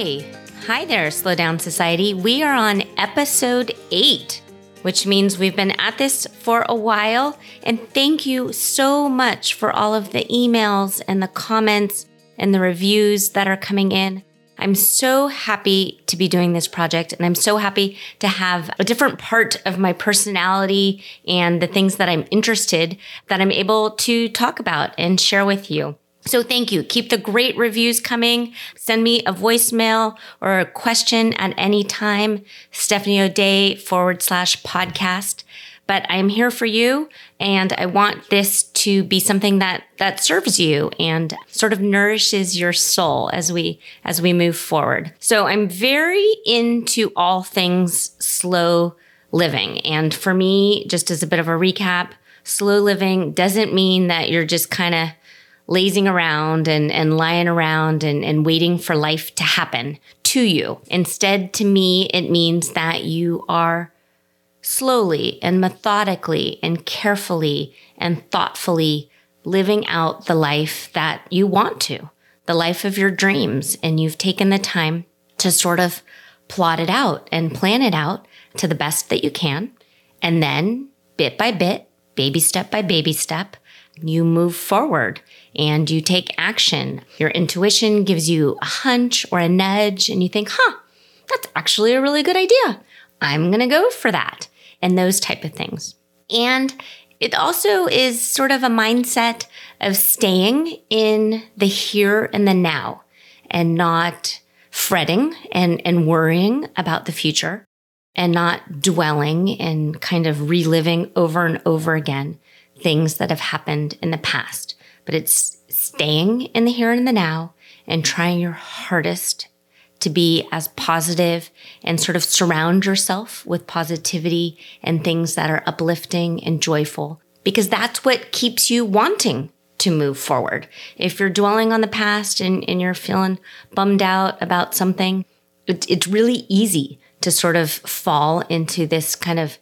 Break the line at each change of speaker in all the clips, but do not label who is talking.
Okay. Hi there, Slow Down Society. We are on episode eight, which means we've been at this for a while. And thank you so much for all of the emails and the comments and the reviews that are coming in. I'm so happy to be doing this project and I'm so happy to have a different part of my personality and the things that I'm interested that I'm able to talk about and share with you. So thank you. Keep the great reviews coming. Send me a voicemail or a question at any time. Stephanie O'Dea forward slash podcast. But I'm here for you and I want this to be something that, that serves you and sort of nourishes your soul as we, as we move forward. So I'm very into all things slow living. And for me, just as a bit of a recap, slow living doesn't mean that you're just kind of lazing around and, and lying around and, and waiting for life to happen to you. Instead, to me, it means that you are slowly and methodically and carefully and thoughtfully living out the life that you want to, the life of your dreams. And you've taken the time to sort of plot it out and plan it out to the best that you can. And then bit by bit, baby step by baby step, you move forward and you take action. Your intuition gives you a hunch or a nudge and you think, huh, that's actually a really good idea. I'm going to go for that and those type of things. And it also is sort of a mindset of staying in the here and the now and not fretting and, and worrying about the future and not dwelling and kind of reliving over and over again things that have happened in the past, but it's staying in the here and the now and trying your hardest to be as positive and sort of surround yourself with positivity and things that are uplifting and joyful because that's what keeps you wanting to move forward. If you're dwelling on the past and, and you're feeling bummed out about something, it, it's really easy to sort of fall into this kind of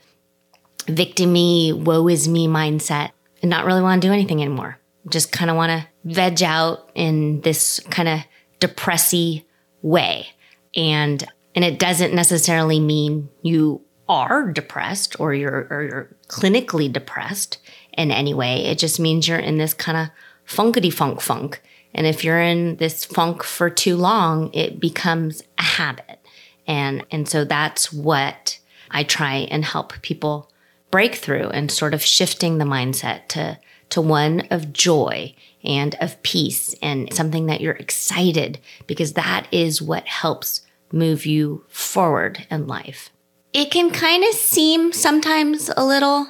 victimy, woe is me mindset and not really want to do anything anymore. Just kind of want to veg out in this kind of depressy way. And, and it doesn't necessarily mean you are depressed or you're, or you're clinically depressed in any way. It just means you're in this kind of funkity funk funk. And if you're in this funk for too long, it becomes a habit. And, and so that's what I try and help people breakthrough and sort of shifting the mindset to, to one of joy and of peace and something that you're excited because that is what helps move you forward in life. It can kind of seem sometimes a little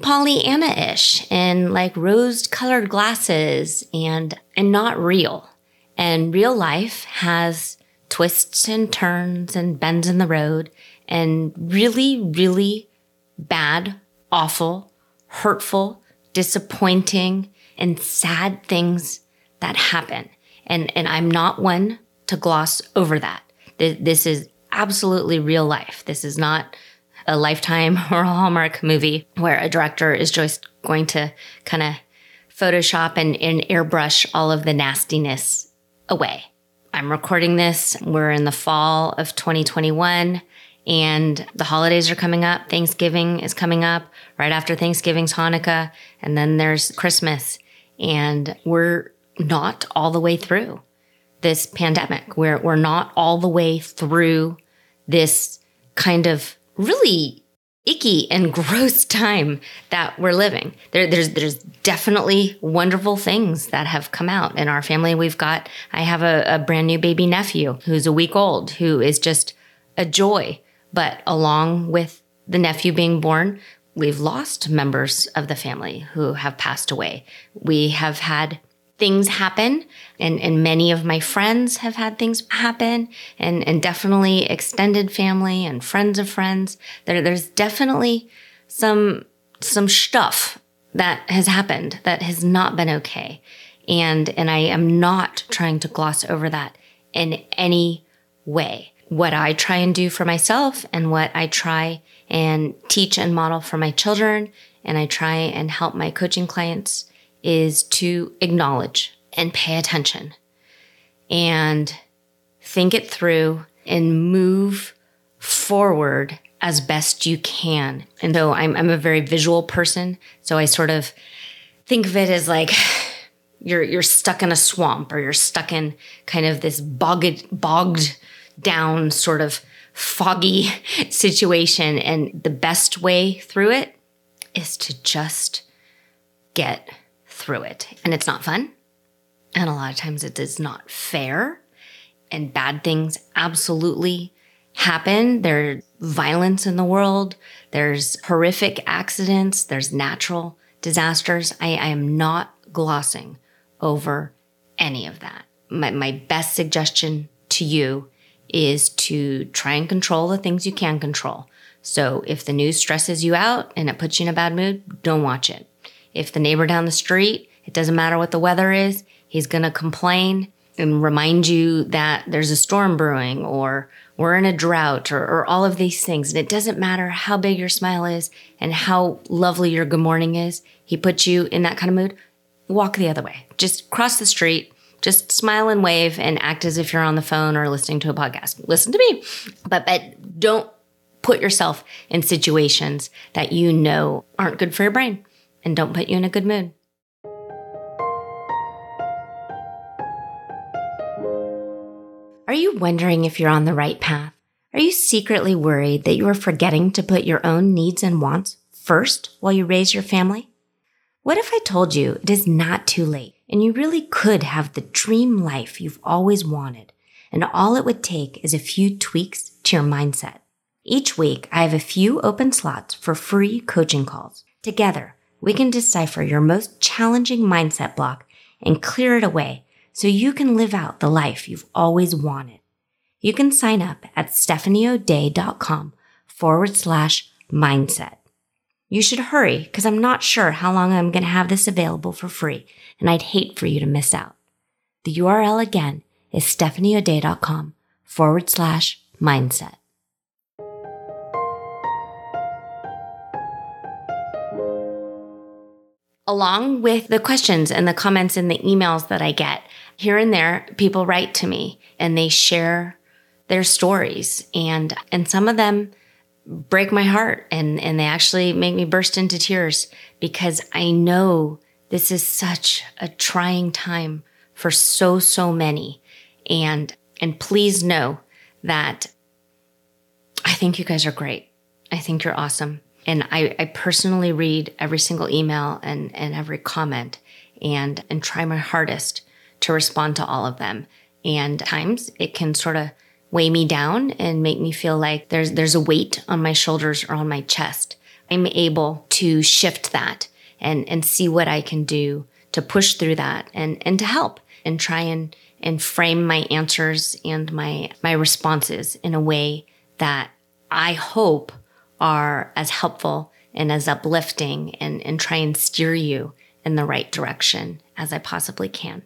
Pollyanna-ish and like rose-colored glasses and and not real. And real life has twists and turns and bends in the road and really really bad, awful, hurtful, disappointing, and sad things that happen. And, and I'm not one to gloss over that. This is absolutely real life. This is not a lifetime or a Hallmark movie where a director is just going to kind of Photoshop and, and airbrush all of the nastiness away. I'm recording this. We're in the fall of 2021 and the holidays are coming up. Thanksgiving is coming up. Right after Thanksgiving's Hanukkah. And then there's Christmas. And we're not all the way through this pandemic. We're, we're not all the way through this kind of really icky and gross time that we're living. There, there's there's definitely wonderful things that have come out in our family. We've got I have a, a brand new baby nephew who's a week old who is just a joy. But along with the nephew being born, we've lost members of the family who have passed away. We have had things happen and, and many of my friends have had things happen and, and definitely extended family and friends of friends. There, there's definitely some, some stuff that has happened that has not been okay. And, and I am not trying to gloss over that in any way. What I try and do for myself and what I try and teach and model for my children and I try and help my coaching clients is to acknowledge and pay attention and think it through and move forward as best you can. And though I'm, I'm a very visual person, so I sort of think of it as like you're you're stuck in a swamp or you're stuck in kind of this bogged bogged down sort of foggy situation and the best way through it is to just get through it. And it's not fun. And a lot of times it is not fair. And bad things absolutely happen. There's violence in the world. There's horrific accidents. There's natural disasters. I, I am not glossing over any of that. My, my best suggestion to you is to try and control the things you can control. So if the news stresses you out and it puts you in a bad mood, don't watch it. If the neighbor down the street, it doesn't matter what the weather is, he's going to complain and remind you that there's a storm brewing or we're in a drought or, or, all of these things. And it doesn't matter how big your smile is and how lovely your good morning is. He puts you in that kind of mood. Walk the other way. Just cross the street just smile and wave and act as if you're on the phone or listening to a podcast. Listen to me, but but don't put yourself in situations that you know aren't good for your brain and don't put you in a good mood. Are you wondering if you're on the right path? Are you secretly worried that you are forgetting to put your own needs and wants first while you raise your family? What if I told you it is not too late and you really could have the dream life you've always wanted and all it would take is a few tweaks to your mindset? Each week, I have a few open slots for free coaching calls. Together, we can decipher your most challenging mindset block and clear it away so you can live out the life you've always wanted. You can sign up at stephanieodea.com forward slash mindset. You should hurry because I'm not sure how long I'm going to have this available for free and I'd hate for you to miss out. The URL again is stephanieodea.com forward slash mindset. Along with the questions and the comments and the emails that I get, here and there, people write to me and they share their stories and, and some of them break my heart and, and they actually make me burst into tears because I know this is such a trying time for so, so many. And, and please know that I think you guys are great. I think you're awesome. And I, I personally read every single email and, and every comment and, and try my hardest to respond to all of them. And times it can sort of weigh me down and make me feel like there's there's a weight on my shoulders or on my chest. I'm able to shift that and and see what I can do to push through that and and to help and try and and frame my answers and my my responses in a way that I hope are as helpful and as uplifting and and try and steer you in the right direction as I possibly can.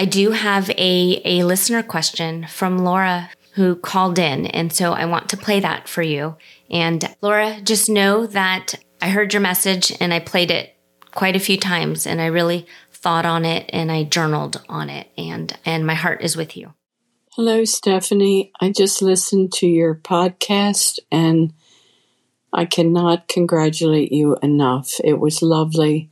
I do have a, a listener question from Laura who called in. And so I want to play that for you. And Laura, just know that I heard your message and I played it quite a few times and I really thought on it and I journaled on it and, and my heart is with you.
Hello, Stephanie. I just listened to your podcast and I cannot congratulate you enough. It was lovely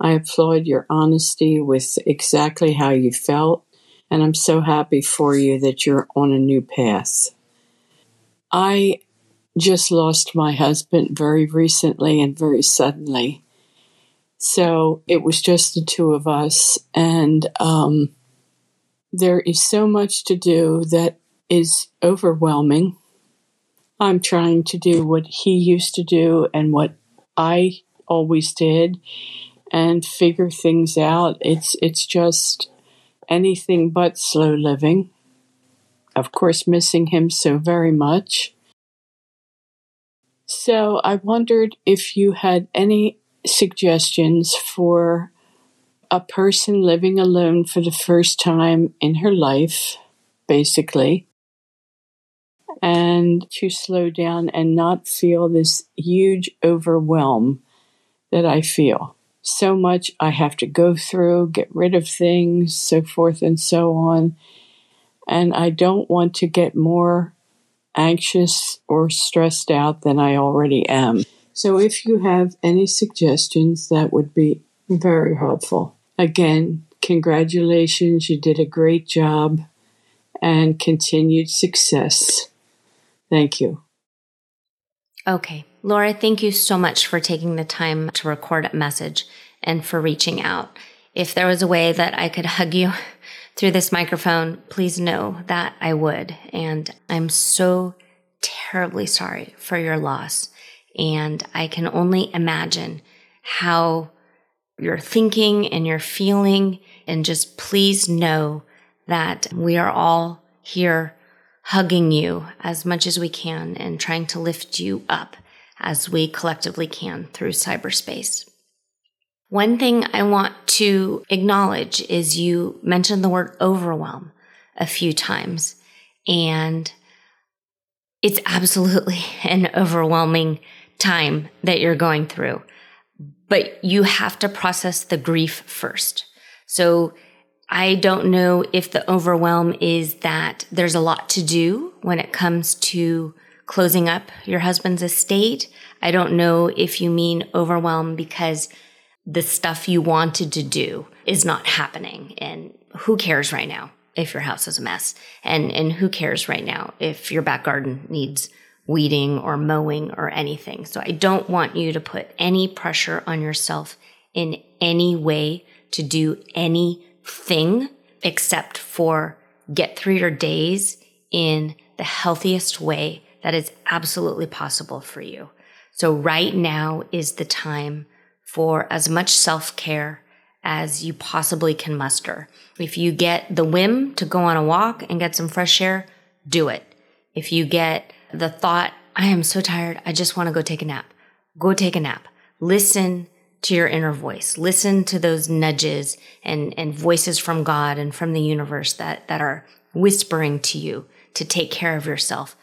I applaud your honesty with exactly how you felt, and I'm so happy for you that you're on a new path. I just lost my husband very recently and very suddenly. So it was just the two of us, and um, there is so much to do that is overwhelming. I'm trying to do what he used to do and what I always did and figure things out. It's it's just anything but slow living. Of course, missing him so very much. So I wondered if you had any suggestions for a person living alone for the first time in her life, basically, and to slow down and not feel this huge overwhelm that I feel. So much I have to go through, get rid of things, so forth and so on. And I don't want to get more anxious or stressed out than I already am. So if you have any suggestions, that would be very helpful. Again, congratulations. You did a great job and continued success. Thank you.
Okay. Laura, thank you so much for taking the time to record a message and for reaching out. If there was a way that I could hug you through this microphone, please know that I would. And I'm so terribly sorry for your loss. And I can only imagine how you're thinking and you're feeling. And just please know that we are all here hugging you as much as we can and trying to lift you up as we collectively can through cyberspace. One thing I want to acknowledge is you mentioned the word overwhelm a few times, and it's absolutely an overwhelming time that you're going through. But you have to process the grief first. So I don't know if the overwhelm is that there's a lot to do when it comes to closing up your husband's estate. I don't know if you mean overwhelm because the stuff you wanted to do is not happening. And who cares right now if your house is a mess? And, and who cares right now if your back garden needs weeding or mowing or anything? So I don't want you to put any pressure on yourself in any way to do anything except for get through your days in the healthiest way that is absolutely possible for you. So right now is the time for as much self care as you possibly can muster. If you get the whim to go on a walk and get some fresh air, do it. If you get the thought, I am so tired, I just want to go take a nap, go take a nap. Listen to your inner voice. Listen to those nudges and, and voices from God and from the universe that, that are whispering to you to take care of yourself.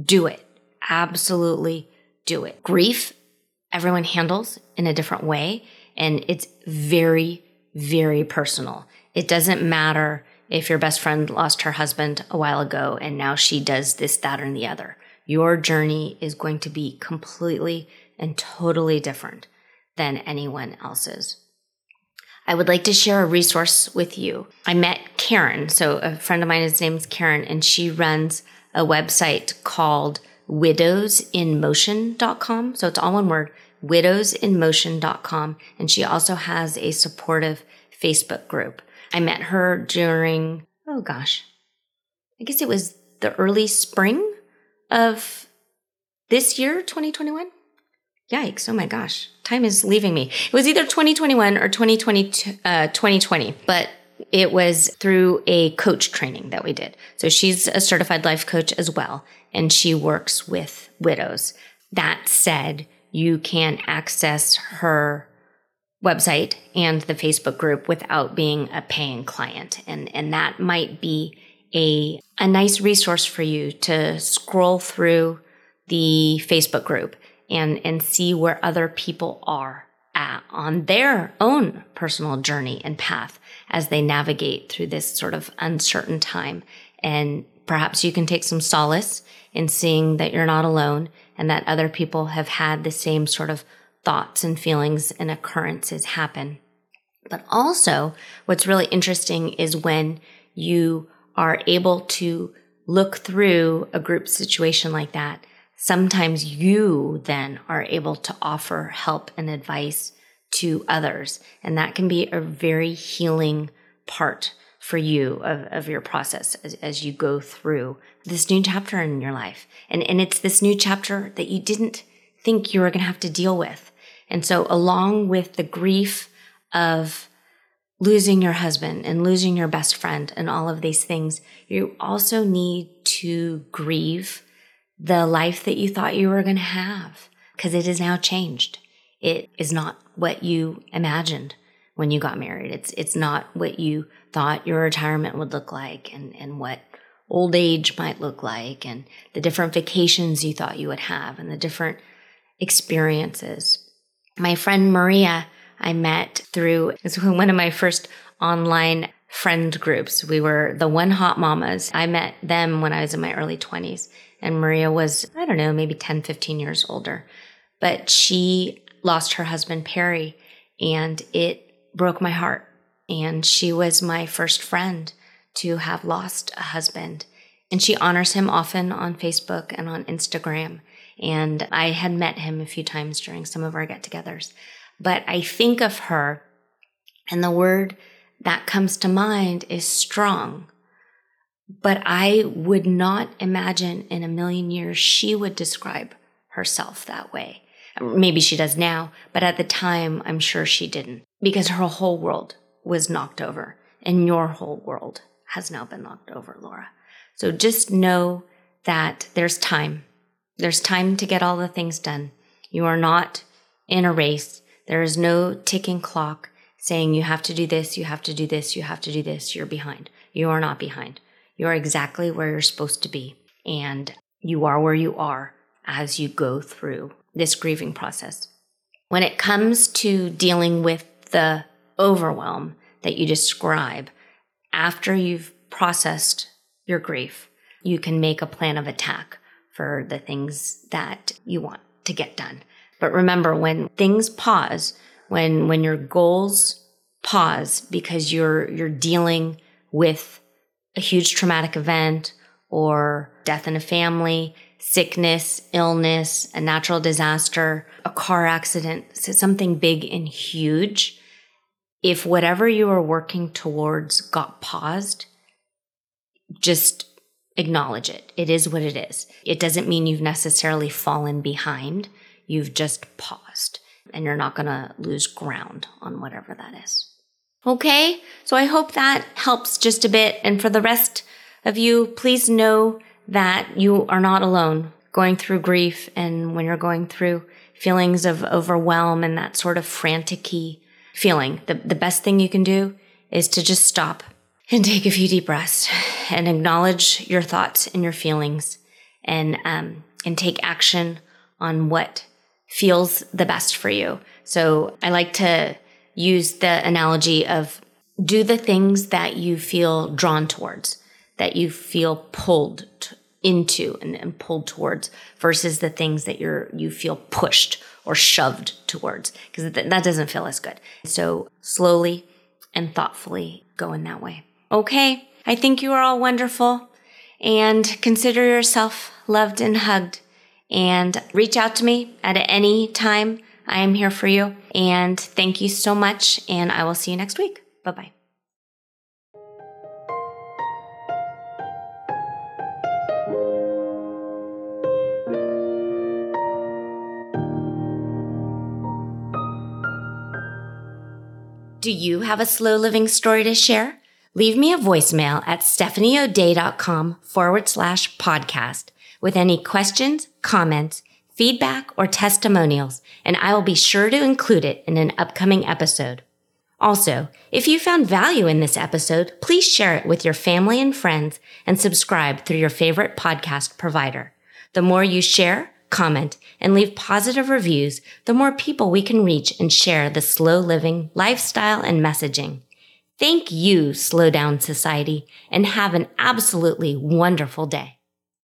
Do it. Absolutely do it. Grief, everyone handles in a different way. And it's very, very personal. It doesn't matter if your best friend lost her husband a while ago and now she does this, that, or the other. Your journey is going to be completely and totally different than anyone else's. I would like to share a resource with you. I met Karen. So a friend of mine, his name's Karen, and she runs a website called widowsinmotion.com. So it's all one word, widowsinmotion.com. And she also has a supportive Facebook group. I met her during, oh gosh, I guess it was the early spring of this year, 2021. Yikes. Oh my gosh. Time is leaving me. It was either 2021 or 2020, uh, 2020, but it was through a coach training that we did. So she's a certified life coach as well, and she works with widows. That said, you can access her website and the Facebook group without being a paying client. And, and that might be a, a nice resource for you to scroll through the Facebook group and, and see where other people are at on their own personal journey and path as they navigate through this sort of uncertain time. And perhaps you can take some solace in seeing that you're not alone and that other people have had the same sort of thoughts and feelings and occurrences happen. But also, what's really interesting is when you are able to look through a group situation like that sometimes you then are able to offer help and advice to others. And that can be a very healing part for you of, of your process as, as you go through this new chapter in your life. And, and it's this new chapter that you didn't think you were going to have to deal with. And so along with the grief of losing your husband and losing your best friend and all of these things, you also need to grieve the life that you thought you were going to have because it is now changed. It is not what you imagined when you got married. It's it's not what you thought your retirement would look like and, and what old age might look like and the different vacations you thought you would have and the different experiences. My friend Maria, I met through one of my first online friend groups. We were the One Hot Mamas. I met them when I was in my early 20s and Maria was, I don't know, maybe 10, 15 years older. But she lost her husband, Perry, and it broke my heart. And she was my first friend to have lost a husband. And she honors him often on Facebook and on Instagram. And I had met him a few times during some of our get togethers. But I think of her, and the word that comes to mind is strong. But I would not imagine in a million years she would describe herself that way. Mm. Maybe she does now, but at the time, I'm sure she didn't because her whole world was knocked over and your whole world has now been knocked over, Laura. So just know that there's time. There's time to get all the things done. You are not in a race. There is no ticking clock saying you have to do this, you have to do this, you have to do this. You're behind. You are not behind. You're exactly where you're supposed to be. And you are where you are as you go through this grieving process. When it comes to dealing with the overwhelm that you describe, after you've processed your grief, you can make a plan of attack for the things that you want to get done. But remember, when things pause, when when your goals pause because you're you're dealing with a huge traumatic event or death in a family, sickness, illness, a natural disaster, a car accident, something big and huge, if whatever you are working towards got paused, just acknowledge it. It is what it is. It doesn't mean you've necessarily fallen behind. You've just paused and you're not going to lose ground on whatever that is. Okay. So I hope that helps just a bit. And for the rest of you, please know that you are not alone going through grief and when you're going through feelings of overwhelm and that sort of frantic feeling. The, the best thing you can do is to just stop and take a few deep breaths and acknowledge your thoughts and your feelings and, um, and take action on what feels the best for you. So I like to use the analogy of do the things that you feel drawn towards that you feel pulled t- into and, and, pulled towards versus the things that you're you feel pushed or shoved towards because th- that doesn't feel as good. So slowly and thoughtfully go in that way. Okay i think you are all wonderful and consider yourself loved and hugged and reach out to me at any time i am here for you and thank you so much and i will see you next week. Bye bye Do you have a slow living story to share? Leave me a voicemail at stephanieodea.com forward slash podcast with any questions, comments, feedback, or testimonials, and I will be sure to include it in an upcoming episode. Also, if you found value in this episode, please share it with your family and friends and subscribe through your favorite podcast provider. The more you share, comment, and leave positive reviews, the more people we can reach and share the slow living lifestyle and messaging. Thank you, Slow Down Society, and have an absolutely wonderful day.